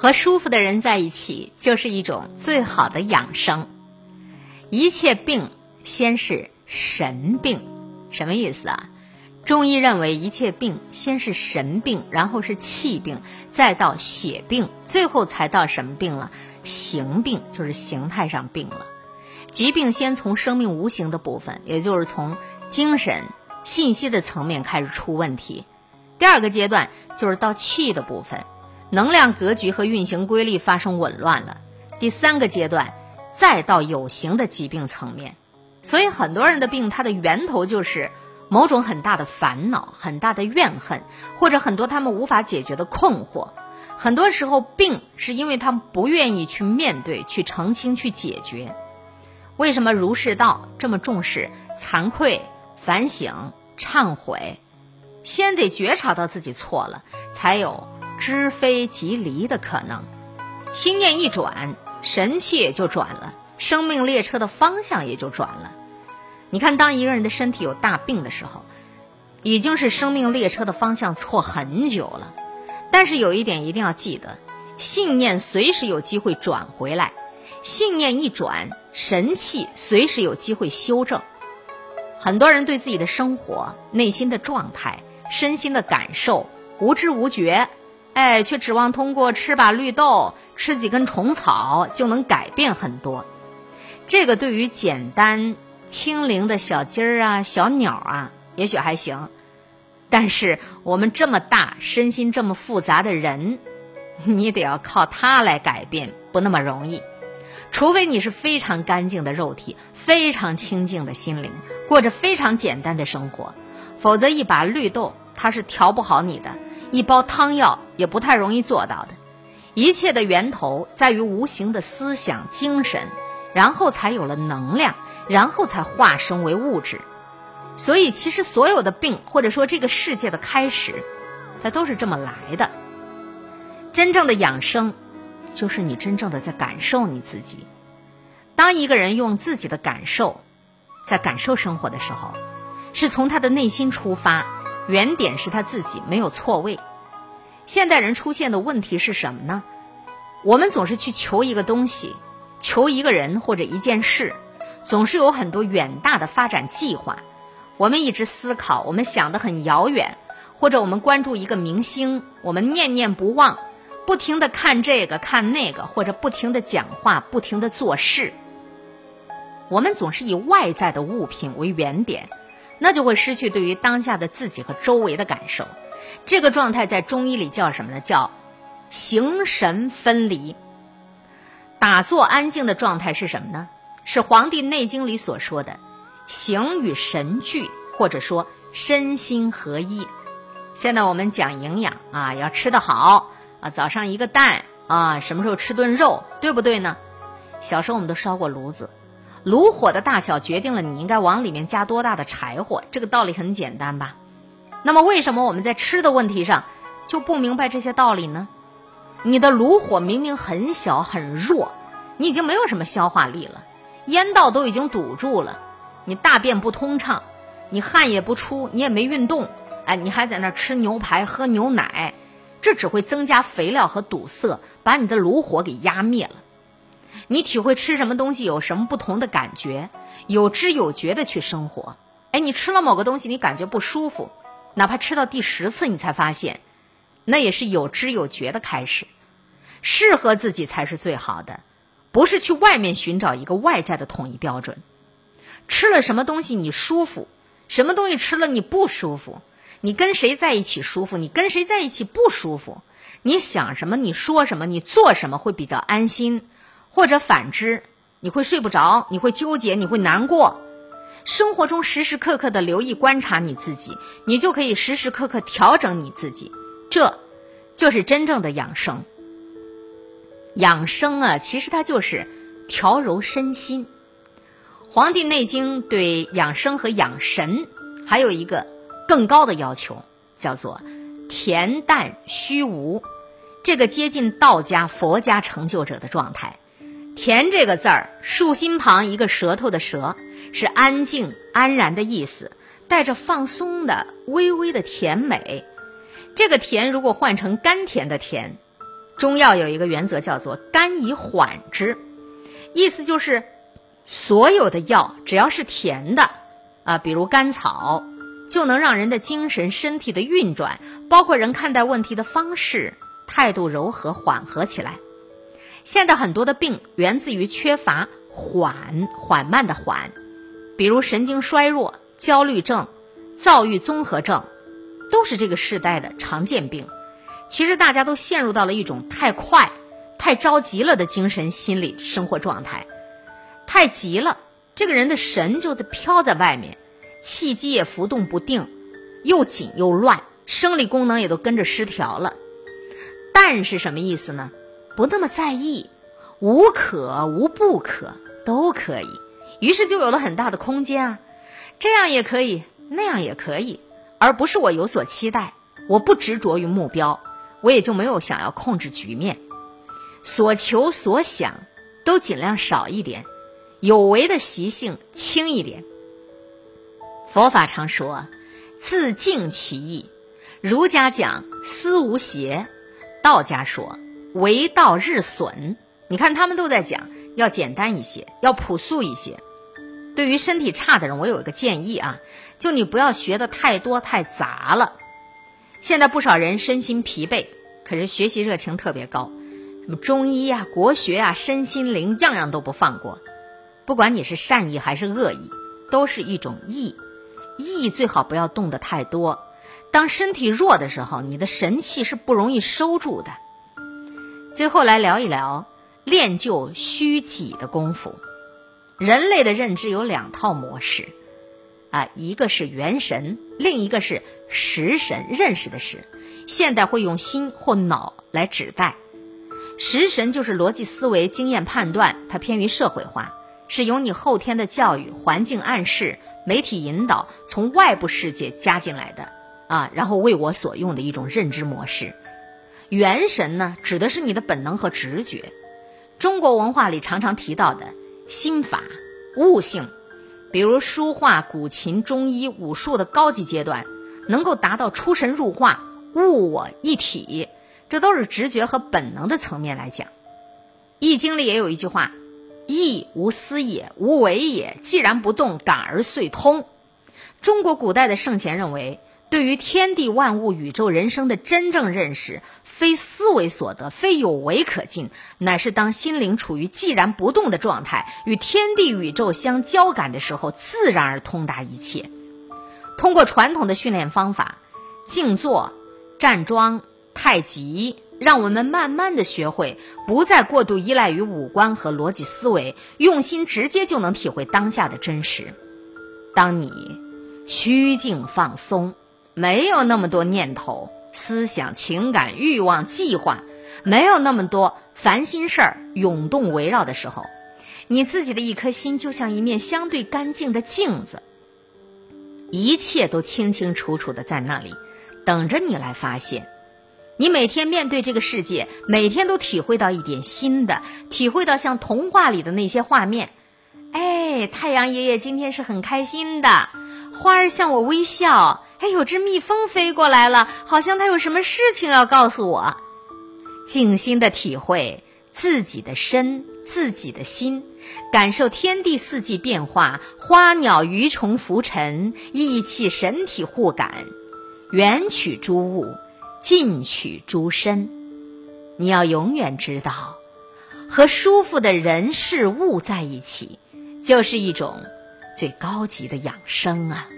和舒服的人在一起，就是一种最好的养生。一切病先是神病，什么意思啊？中医认为，一切病先是神病，然后是气病，再到血病，最后才到什么病了？形病，就是形态上病了。疾病先从生命无形的部分，也就是从精神信息的层面开始出问题。第二个阶段就是到气的部分，能量格局和运行规律发生紊乱了。第三个阶段再到有形的疾病层面。所以很多人的病，它的源头就是某种很大的烦恼、很大的怨恨，或者很多他们无法解决的困惑。很多时候，病是因为他们不愿意去面对、去澄清、去解决。为什么儒释道这么重视惭愧、反省、忏悔？先得觉察到自己错了，才有知非即离的可能。心念一转，神气也就转了，生命列车的方向也就转了。你看，当一个人的身体有大病的时候，已经是生命列车的方向错很久了。但是有一点一定要记得，信念随时有机会转回来，信念一转，神气随时有机会修正。很多人对自己的生活、内心的状态、身心的感受无知无觉，哎，却指望通过吃把绿豆、吃几根虫草就能改变很多。这个对于简单轻灵的小鸡儿啊、小鸟啊，也许还行。但是我们这么大、身心这么复杂的人，你得要靠它来改变，不那么容易。除非你是非常干净的肉体，非常清净的心灵，过着非常简单的生活，否则一把绿豆它是调不好你的，一包汤药也不太容易做到的。一切的源头在于无形的思想、精神，然后才有了能量，然后才化生为物质。所以，其实所有的病，或者说这个世界的开始，它都是这么来的。真正的养生，就是你真正的在感受你自己。当一个人用自己的感受在感受生活的时候，是从他的内心出发，原点是他自己，没有错位。现代人出现的问题是什么呢？我们总是去求一个东西，求一个人或者一件事，总是有很多远大的发展计划。我们一直思考，我们想得很遥远，或者我们关注一个明星，我们念念不忘，不停的看这个看那个，或者不停的讲话，不停的做事。我们总是以外在的物品为原点，那就会失去对于当下的自己和周围的感受。这个状态在中医里叫什么呢？叫形神分离。打坐安静的状态是什么呢？是《黄帝内经》里所说的。形与神俱，或者说身心合一。现在我们讲营养啊，要吃得好啊，早上一个蛋啊，什么时候吃顿肉，对不对呢？小时候我们都烧过炉子，炉火的大小决定了你应该往里面加多大的柴火，这个道理很简单吧？那么为什么我们在吃的问题上就不明白这些道理呢？你的炉火明明很小很弱，你已经没有什么消化力了，烟道都已经堵住了。你大便不通畅，你汗也不出，你也没运动，哎，你还在那吃牛排、喝牛奶，这只会增加肥料和堵塞，把你的炉火给压灭了。你体会吃什么东西有什么不同的感觉，有知有觉的去生活。哎，你吃了某个东西，你感觉不舒服，哪怕吃到第十次，你才发现，那也是有知有觉的开始。适合自己才是最好的，不是去外面寻找一个外在的统一标准。吃了什么东西你舒服，什么东西吃了你不舒服？你跟谁在一起舒服？你跟谁在一起不舒服？你想什么？你说什么？你做什么会比较安心？或者反之，你会睡不着？你会纠结？你会难过？生活中时时刻刻的留意观察你自己，你就可以时时刻刻调整你自己。这，就是真正的养生。养生啊，其实它就是调柔身心。《黄帝内经》对养生和养神还有一个更高的要求，叫做恬淡虚无，这个接近道家、佛家成就者的状态。恬这个字儿，竖心旁一个舌头的舌，是安静安然的意思，带着放松的微微的甜美。这个甜如果换成甘甜的甜，中药有一个原则叫做“甘以缓之”，意思就是所有的药只要是甜的啊，比如甘草，就能让人的精神、身体的运转，包括人看待问题的方式、态度柔和缓和起来。现在很多的病源自于缺乏缓缓慢的缓，比如神经衰弱、焦虑症、躁郁综合症，都是这个时代的常见病。其实大家都陷入到了一种太快、太着急了的精神心理生活状态，太急了，这个人的神就在飘在外面，气机也浮动不定，又紧又乱，生理功能也都跟着失调了。但是什么意思呢？不那么在意，无可无不可都可以，于是就有了很大的空间啊，这样也可以，那样也可以，而不是我有所期待，我不执着于目标，我也就没有想要控制局面，所求所想都尽量少一点，有为的习性轻一点。佛法常说，自净其意，儒家讲思无邪，道家说。为道日损，你看他们都在讲要简单一些，要朴素一些。对于身体差的人，我有一个建议啊，就你不要学的太多太杂了。现在不少人身心疲惫，可是学习热情特别高，什么中医啊、国学啊、身心灵，样样都不放过。不管你是善意还是恶意，都是一种意。意最好不要动的太多。当身体弱的时候，你的神气是不容易收住的。最后来聊一聊练就虚己的功夫。人类的认知有两套模式，啊，一个是元神，另一个是识神，认识的识。现代会用心或脑来指代。识神就是逻辑思维、经验判断，它偏于社会化，是由你后天的教育、环境暗示、媒体引导，从外部世界加进来的啊，然后为我所用的一种认知模式。元神呢，指的是你的本能和直觉。中国文化里常常提到的心法、悟性，比如书画、古琴、中医、武术的高级阶段，能够达到出神入化、物我一体，这都是直觉和本能的层面来讲。易经里也有一句话：“意无思也，无为也。既然不动，感而遂通。”中国古代的圣贤认为。对于天地万物、宇宙人生的真正认识，非思维所得，非有为可尽，乃是当心灵处于寂然不动的状态，与天地宇宙相交感的时候，自然而通达一切。通过传统的训练方法，静坐、站桩、太极，让我们慢慢的学会，不再过度依赖于五官和逻辑思维，用心直接就能体会当下的真实。当你虚静放松。没有那么多念头、思想、情感、欲望、计划，没有那么多烦心事儿涌动围绕的时候，你自己的一颗心就像一面相对干净的镜子，一切都清清楚楚的在那里，等着你来发现。你每天面对这个世界，每天都体会到一点新的，体会到像童话里的那些画面。哎，太阳爷爷今天是很开心的，花儿向我微笑。哎，有只蜜蜂飞过来了，好像它有什么事情要告诉我。静心的体会自己的身，自己的心，感受天地四季变化，花鸟鱼虫浮沉，意气神体互感，缘取诸物，近取诸身。你要永远知道，和舒服的人事物在一起，就是一种最高级的养生啊。